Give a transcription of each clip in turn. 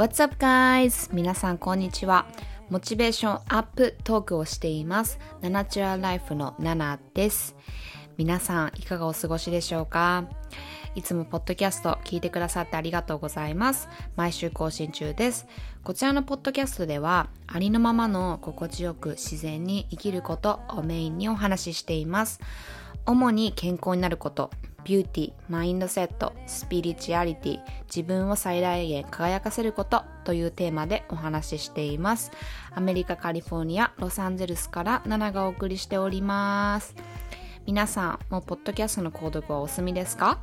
What's up guys? 皆さんこんにちは。モチベーションアップトークをしています。ナナチュラルライフのナナです。皆さんいかがお過ごしでしょうか？いつもポッドキャスト聞いてくださってありがとうございます。毎週更新中です。こちらのポッドキャストではありのままの心地よく自然に生きることをメインにお話ししています。主に健康になること、ビューティー、マインドセット、スピリチュアリティ、自分を最大限輝かせることというテーマでお話ししています。アメリカ・カリフォルニア、ロサンゼルスからナナがお送りしております。皆さん、もうポッドキャストの購読はお済みですか？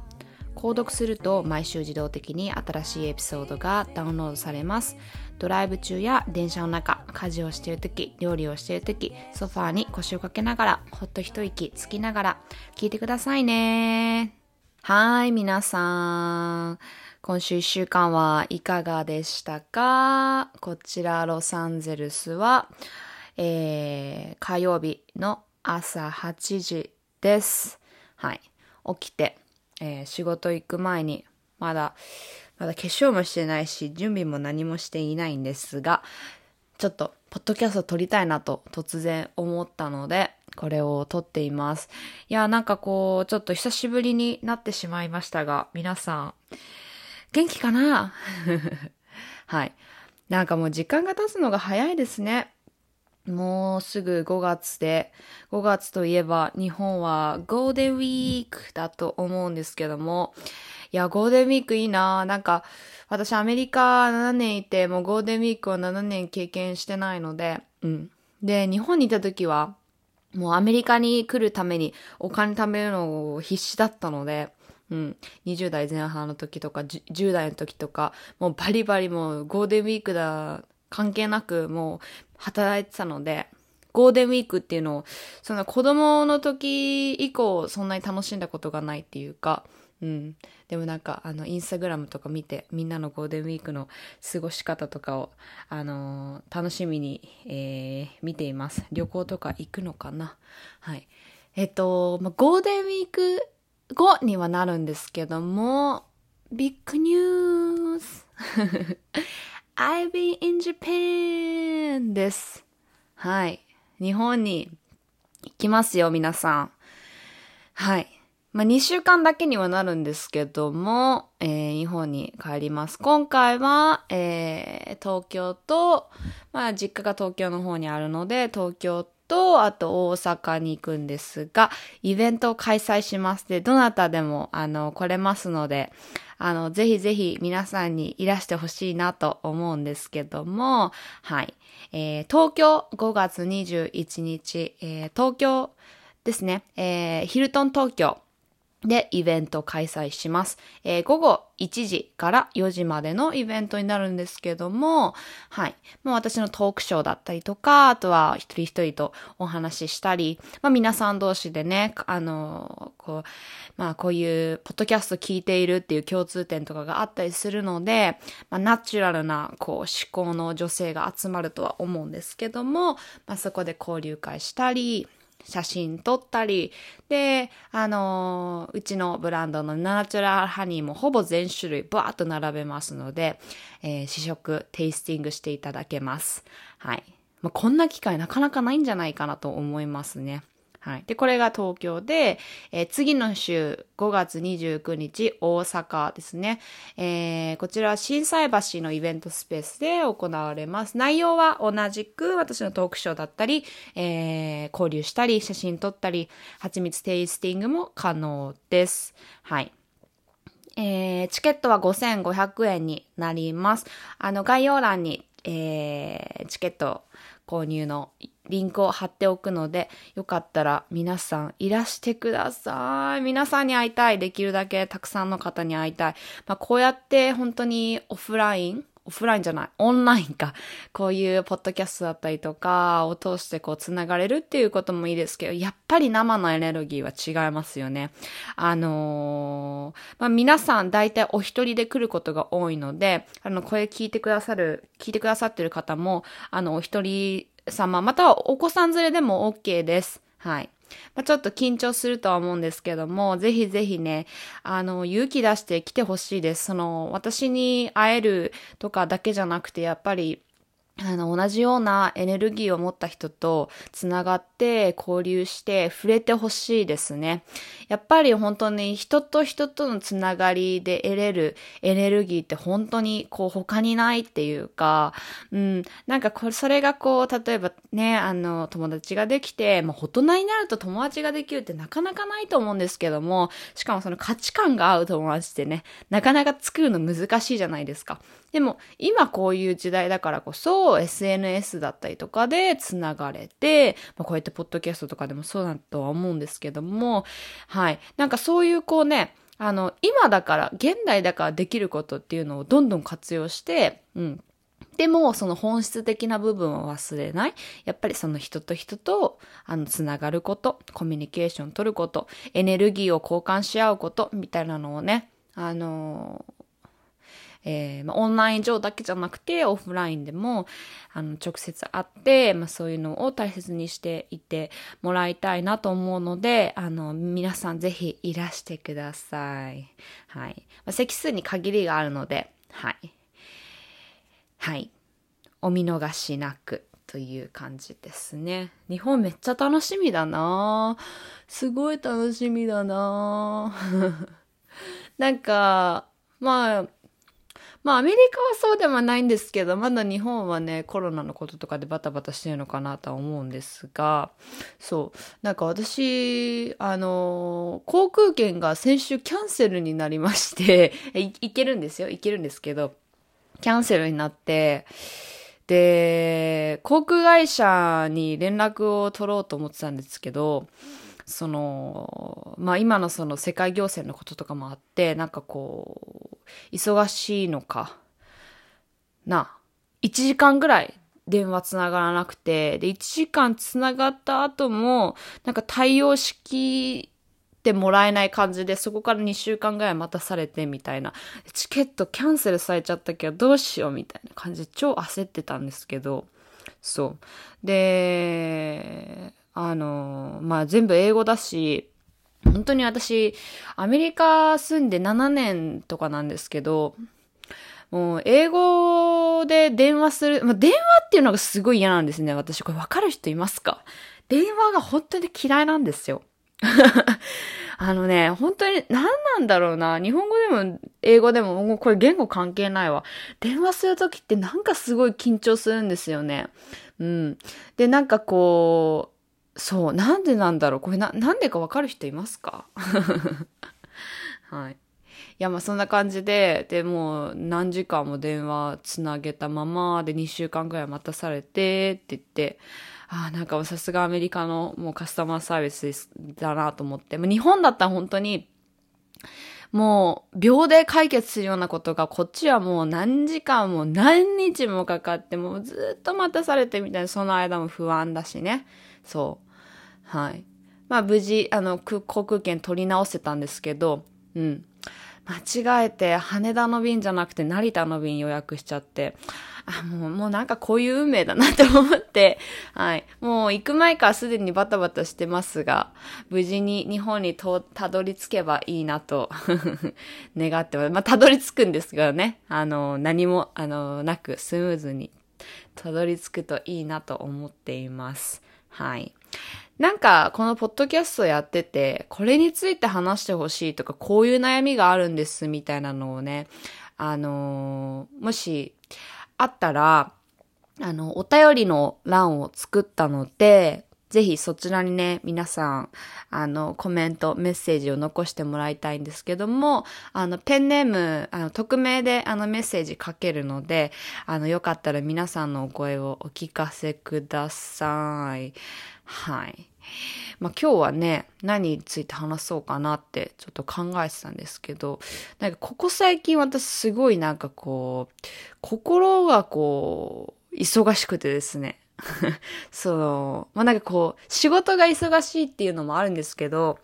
購読すると毎週自動的に新しいエピソードがダウンロードされます。ドライブ中や電車の中、家事をしているとき、料理をしているとき、ソファーに腰をかけながら、ほっと一息つきながら、聞いてくださいね。はい、皆さん。今週一週間はいかがでしたか？こちらロサンゼルスは、えー、火曜日の朝8時です。はい。起きて、えー仕事行く前に、まだ、まだ化粧もしてないし、準備も何もしていないんですが、ちょっと、ポッドキャスト撮りたいなと突然思ったので、これを撮っています。いや、なんかこう、ちょっと久しぶりになってしまいましたが、皆さん、元気かな？はい。なんかもう時間が経つのが早いですね。もうすぐ5月で、5月といえば日本はゴールデンウィークだと思うんですけども、いや、ゴールデンウィークいいななんか、私アメリカ7年いて、もうゴールデンウィークを7年経験してないので、うん。で、日本にいた時は、もうアメリカに来るためにお金貯めるのを必死だったので、うん。20代前半の時とか、10 10代の時とか、もうバリバリもうゴールデンウィークだ、関係なくもう働いてたので、ゴールデンウィークっていうのを、その子供の時以降そんなに楽しんだことがないっていうか、うん。でもなんか、あの、インスタグラムとか見て、みんなのゴールデンウィークの過ごし方とかを、あのー楽しみに、えー見ています。旅行とか行くのかな？はい。えっと、まあ、ゴールデンウィーク後にはなるんですけども、ビッグニュース I've been in Japan です。はい。日本に行きますよ、皆さん。はい。まあ、2週間だけにはなるんですけども、えー日本に帰ります。今回は、えー東京と、まあ、実家が東京の方にあるので、東京と、あと大阪に行くんですが、イベントを開催します。で、どなたでも、あの、来れますので、あの、ぜひぜひ皆さんにいらしてほしいなと思うんですけども、はい。えー東京5月21日、えー東京ですね、えーヒルトン東京でイベント開催します。えー午後1時から4時までのイベントになるんですけども、はい。もう私のトークショーだったりとか、あとは一人一人とお話ししたり、まあ皆さん同士でね、あの、こう、まあこういうポッドキャスト聞いているっていう共通点とかがあったりするので、まあナチュラルなこう思考の女性が集まるとは思うんですけども、まあそこで交流会したり、写真撮ったり、で、あのーうちのブランドのナチュラルハニーもほぼ全種類バーッと並べますので、えー試食、テイスティングしていただけます。はい。まあ、こんな機会なかなかないんじゃないかなと思いますね。はい。で、これが東京で、えー次の週5月29日大阪ですね。えーこちらは心斎橋のイベントスペースで行われます。内容は同じく私のトークショーだったり、えー交流したり、写真撮ったり、蜂蜜テイスティングも可能です。はい。えーチケットは5500円になります。あの、概要欄に、えーチケット購入のリンクを貼っておくので、よかったら皆さんいらしてください。皆さんに会いたい。できるだけたくさんの方に会いたい。まあ、こうやって本当にオフラインオフラインじゃない、オンラインか。こういうポッドキャストだったりとかを通してこうつながれるっていうこともいいですけど、やっぱり生のエネルギーは違いますよね。あのーまあ、皆さん大体お一人で来ることが多いので、あの、これ聞いてくださる、聞いてくださってる方も、あの、お一人様、またはお子さん連れでも OK です。はい。まあ、ちょっと緊張するとは思うんですけども、ぜひぜひね、あの、勇気出して来てほしいです。その、私に会えるとかだけじゃなくて、やっぱり、あの、同じようなエネルギーを持った人とつながって交流して触れてほしいですね。やっぱり本当に人と人とのつながりで得れるエネルギーって本当にこう他にないっていうか、うん、なんかこれ、それがこう、例えばね、あの、友達ができて、まあ、大人になると友達ができるってなかなかないと思うんですけども、しかもその価値観が合う友達ってね、なかなか作るの難しいじゃないですか。でも、今こういう時代だからこそ、SNS だったりとかで繋がれて、まあ、こうやってポッドキャストとかでもそうだとは思うんですけども、はい。なんかそういうこうね、あの、今だから、現代だからできることっていうのをどんどん活用して、うん。でも、その本質的な部分を忘れない。やっぱりその人と人と、あの、つながること、コミュニケーション取ること、エネルギーを交換し合うこと、みたいなのをね、あのえー、まあ、オンライン上だけじゃなくて、オフラインでも、あの、直接会って、まあ、そういうのを大切にしていてもらいたいなと思うので、あの、皆さんぜひいらしてください。はい。まあ、席数に限りがあるので、はい。はい。お見逃しなく。という感じですね。日本めっちゃ楽しみだなすごい楽しみだな なんか、まあ、まあアメリカはそうではないんですけど、まだ日本はね、コロナのこととかでバタバタしてるのかなとは思うんですが、そう、なんか私、あの、航空券が先週キャンセルになりまして い、けるんですよ、いけるんですけど、キャンセルになって、で、航空会社に連絡を取ろうと思ってたんですけど、その、まあ今のその世界行政のこととかもあって、なんかこう、忙しいのか、な、1時間ぐらい電話つながらなくて、で、1時間つながった後も、なんか対応式てもらえない感じで、そこから2週間ぐらい待たされてみたいな。チケットキャンセルされちゃったけどどうしようみたいな感じで超焦ってたんですけど、そう。で、あの、まあ、全部英語だし、本当に私、アメリカ住んで7年とかなんですけど、もう、英語で電話する、まあ、電話っていうのがすごい嫌なんですね。私、これわかる人いますか？電話が本当に嫌いなんですよ。あのね、本当に何なんだろうな。日本語でも英語でももうこれ言語関係ないわ。電話するときってなんかすごい緊張するんですよね。うん。で、なんかこう、そう、なんでなんだろう？これな、なんでかわかる人いますか？はい。いや、まあそんな感じで、で、もう何時間も電話つなげたまま、で、2週間ぐらい待たされて、って言って、ああ、なんかさすがアメリカのもうカスタマーサービスだなと思って、日本だったら本当に、もう秒で解決するようなことがこっちはもう何時間も何日もかかってもうずっと待たされてみたいなその間も不安だしね。そう。はい。まあ無事、あの、航空券取り直せたんですけど、うん。間違えて羽田の便じゃなくて成田の便予約しちゃって、あ、もう、もうなんかこういう運命だなって思って、はい。もう行く前からすでにバタバタしてますが、無事に日本にとたどり着けばいいなと 願ってます。まあ、たどり着くんですがね、あの、何も、あの、なくスムーズにたどり着くといいなと思っています。はい。なんか、このポッドキャストやってて、これについて話してほしいとか、こういう悩みがあるんです、みたいなのをね、あのー、もし、あったら、あの、お便りの欄を作ったので、ぜひそちらにね、皆さん、あの、コメント、メッセージを残してもらいたいんですけども、あの、ペンネーム、あの、匿名であのメッセージ書けるので、あの、よかったら皆さんのお声をお聞かせください。はい。まあ今日はね、何について話そうかなってちょっと考えてたんですけど、なんかここ最近私すごいなんかこう、心がこう、忙しくてですね。その、まあ、なんかこう、仕事が忙しいっていうのもあるんですけど、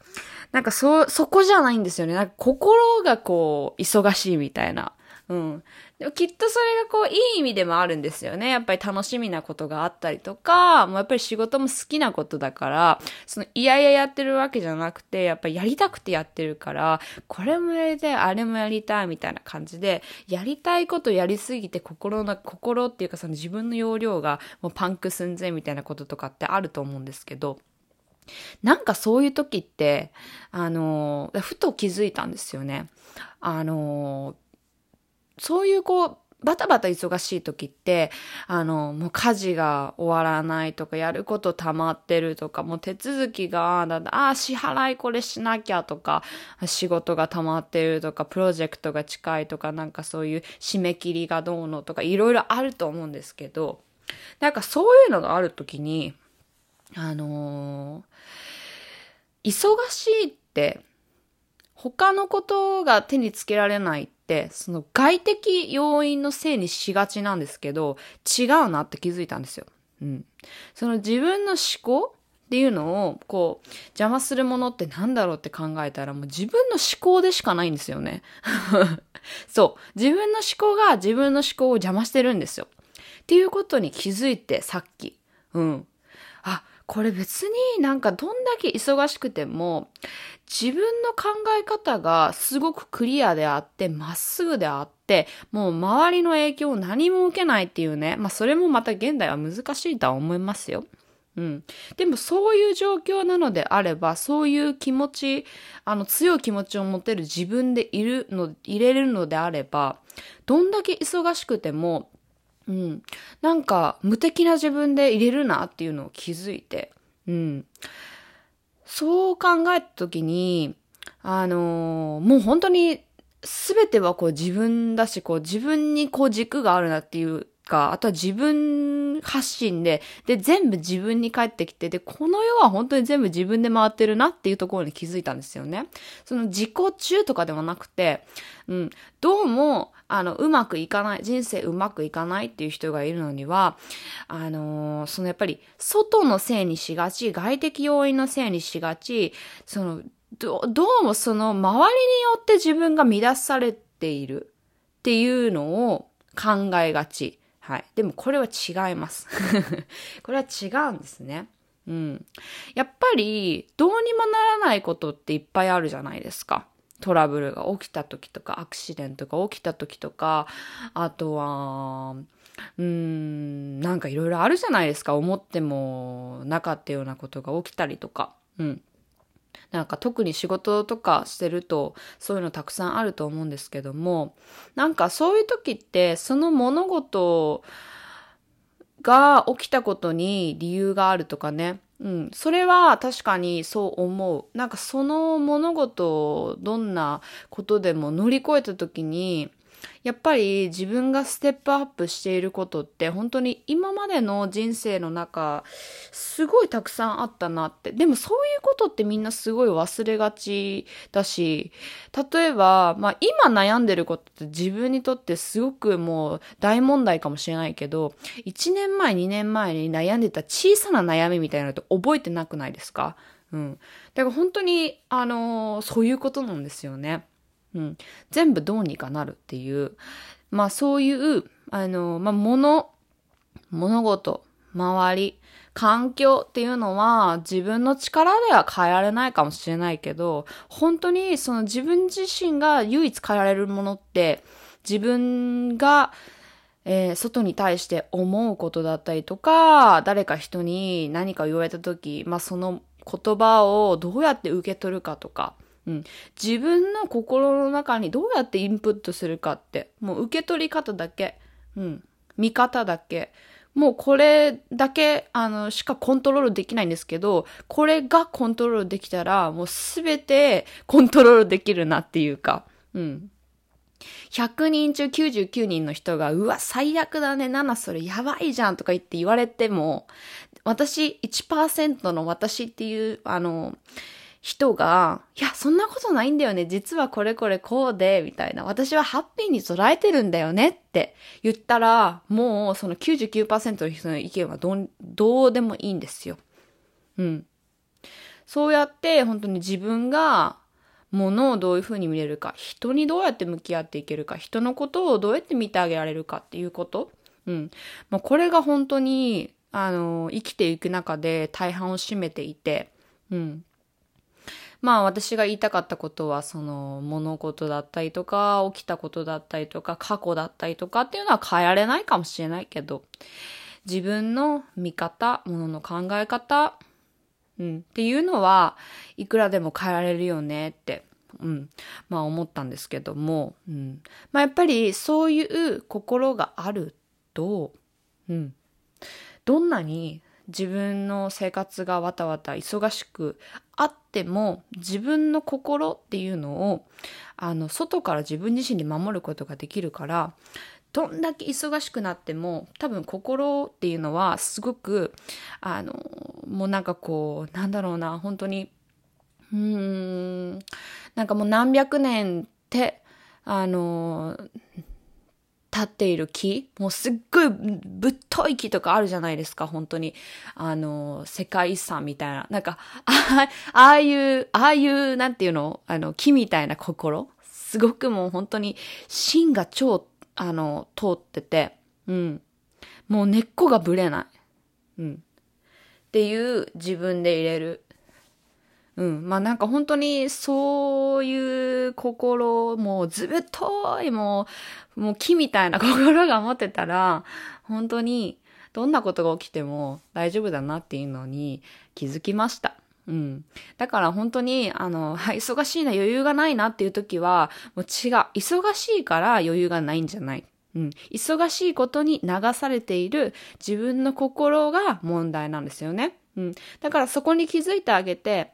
なんかそ、そこじゃないんですよね。なんか心がこう、忙しいみたいな。うん。でもきっとそれがこう、いい意味でもあるんですよね。やっぱり楽しみなことがあったりとか、もうやっぱり仕事も好きなことだから、その、いやいややってるわけじゃなくて、やっぱりやりたくてやってるから、これもやりたい、あれもやりたい、みたいな感じで、やりたいことやりすぎて心の、心っていうかその自分の容量がもうパンク寸前みたいなこととかってあると思うんですけど、なんかそういう時って、あの、ふと気づいたんですよね。あの、そういうこう、バタバタ忙しい時って、あの、もう家事が終わらないとか、やること溜まってるとか、もう手続きが、だああ、支払いこれしなきゃとか、仕事が溜まってるとか、プロジェクトが近いとか、なんかそういう締め切りがどうのとか、いろいろあると思うんですけど、なんかそういうのがある時に、あのー、忙しいって、他のことが手につけられないって、その外的要因のせいにしがちなんですけど、違うなって気づいたんですよ。うん。その自分の思考っていうのを、こう、邪魔するものって何だろうって考えたら、もう自分の思考でしかないんですよね。そう。自分の思考が自分の思考を邪魔してるんですよ。っていうことに気づいて、さっき。うん。あ、これ別になんかどんだけ忙しくても、自分の考え方がすごくクリアであって、まっすぐであって、もう周りの影響を何も受けないっていうね、まあそれもまた現代は難しいとは思いますよ。うん。でもそういう状況なのであれば、そういう気持ち、あの強い気持ちを持てる自分でいるの、入れるのであれば、どんだけ忙しくても、うん。なんか、無敵な自分で入れるなっていうのを気づいて、うん。そう考えたときに、あのー、もう本当に、全てはこう自分だし、こう自分にこう軸があるなっていうか、あとは自分発信で、で、全部自分に返ってきて、で、この世は本当に全部自分で回ってるなっていうところに気づいたんですよね。その自己中とかではなくて、うん、どうも、あの、うまくいかない、人生うまくいかないっていう人がいるのには、あのー、そのやっぱり、外のせいにしがち、外的要因のせいにしがち、その、どどうもその周りによって自分が乱されているっていうのを考えがち。はい。でもこれは違います。これは違うんですね。うん。やっぱり、どうにもならないことっていっぱいあるじゃないですか。トラブルが起きた時とか、アクシデントが起きた時とか、あとは、うーん、なんかいろいろあるじゃないですか。思ってもなかったようなことが起きたりとか。うん。なんか特に仕事とかしてるとそういうのたくさんあると思うんですけども、なんかそういう時ってその物事が起きたことに理由があるとかね、うん。それは確かにそう思う。なんかその物事をどんなことでも乗り越えた時に、やっぱり自分がステップアップしていることって本当に今までの人生の中すごいたくさんあったなって。でもそういうことってみんなすごい忘れがちだし、例えば、まあ今悩んでることって自分にとってすごくもう大問題かもしれないけど、1年前2年前に悩んでた小さな悩みみたいなのって覚えてなくないですか？うん。だから本当に、あのー、そういうことなんですよね。うん、全部どうにかなるっていう、まあそういう、あの、まあ物、物事、周り、環境っていうのは自分の力では変えられないかもしれないけど、本当にその自分自身が唯一変えられるものって自分がえー、外に対して思うことだったりとか、誰か人に何か言われた時、まあ、その言葉をどうやって受け取るかとか、うん。自分の心の中にどうやってインプットするかって、もう受け取り方だけ、うん。見方だけ。もうこれだけ、あの、しかコントロールできないんですけど、これがコントロールできたら、もうすべてコントロールできるなっていうか、うん。100人中99人の人が、うわ、最悪だね、7それやばいじゃんとか言って言われても、私1%の私っていう、あの、人が、いや、そんなことないんだよね。実はこれこれこうで、みたいな。私はハッピーに捉えてるんだよねって言ったら、もうその99%の人の意見はどどうでもいいんですよ。うん。そうやって本当に自分がものをどういうふうに見れるか、人にどうやって向き合っていけるか、人のことをどうやって見てあげられるかっていうこと。うん。まあ、これが本当に、あの、生きていく中で大半を占めていて、うん。まあ私が言いたかったことはその物事だったりとか起きたことだったりとか過去だったりとかっていうのは変えられないかもしれないけど自分の見方、ものの考え方、うん、っていうのはいくらでも変えられるよねって、うん、まあ思ったんですけども、うん、まあやっぱりそういう心があると、うん、どんなに自分の生活がわたわた忙しくあっても自分の心っていうのをあの外から自分自身に守ることができるからどんだけ忙しくなっても多分心っていうのはすごくあのもうなんかこうなんだろうな本当にうーんなんかもう何百年ってあの立っている木もうすっごいぶっとい木とかあるじゃないですか、本当に。あの、世界遺産みたいな。なんか、ああいう、ああいう、なんていうの？あの、木みたいな心すごくもう本当に芯が超、あの、通ってて、うん。もう根っこがぶれない。うん。っていう自分で入れる。うん。まあなんか本当にそういう心、もうずぶっとい、もう、もう木みたいな心が持ってたら、本当にどんなことが起きても大丈夫だなっていうのに気づきました。うん。だから本当に、あの、忙しいな、余裕がないなっていう時は、もう違う。忙しいから余裕がないんじゃない。うん。忙しいことに流されている自分の心が問題なんですよね。うん。だからそこに気づいてあげて、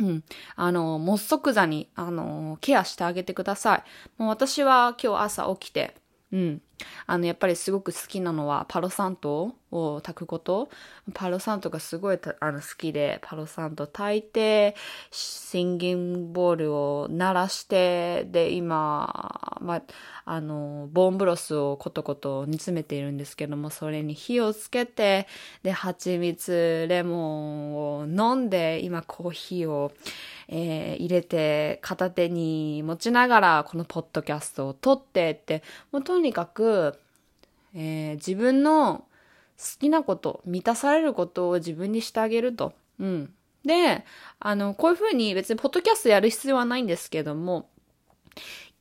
うん。あの、もう即座に、あの、ケアしてあげてください。もう私は今日朝起きて、うん。あの、やっぱりすごく好きなのは、パロサントを炊くこと。パロサントがすごいあの好きで、パロサント炊いて、シンギンボールを鳴らして、で、今、まあ、あの、ボーンブロスをコトコト煮詰めているんですけども、それに火をつけて、で、蜂蜜、レモンを飲んで、今コーヒーを、えー、入れて片手に持ちながらこのポッドキャストを撮ってって、もうとにかく、えー、自分の好きなこと、満たされることを自分にしてあげると。うん。で、あの、こういうふうに別にポッドキャストやる必要はないんですけども、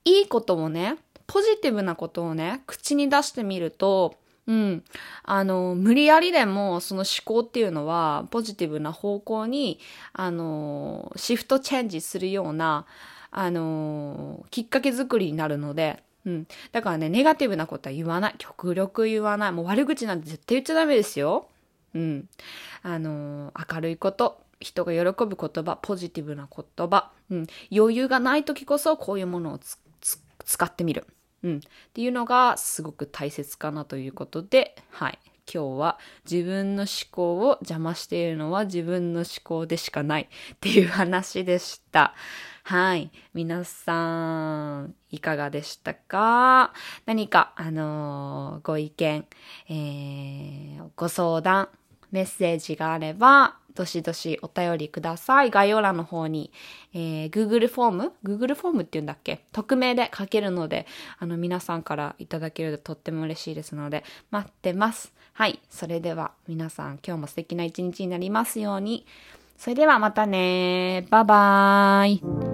いいことをね、ポジティブなことをね、口に出してみると、うん。あの、無理やりでも、その思考っていうのは、ポジティブな方向に、あの、シフトチェンジするような、あの、きっかけ作りになるので、うん。だからね、ネガティブなことは言わない。極力言わない。もう悪口なんて絶対言っちゃダメですよ。うん。あの、明るいこと、人が喜ぶ言葉、ポジティブな言葉、うん。余裕がない時こそ、こういうものを使ってみる。うん。っていうのがすごく大切かなということで、はい。今日は自分の思考を邪魔しているのは自分の思考でしかないっていう話でした。はい。皆さん、いかがでしたか？何か、あのー、ご意見、えー、ご相談、メッセージがあれば、どしどしお便りください。概要欄の方に、えー、Google フォーム ?Google フォームって言うんだっけ？匿名で書けるので、あの、皆さんからいただけるととっても嬉しいですので、待ってます。はい。それでは、皆さん、今日も素敵な一日になりますように。それではまたねバイバーイ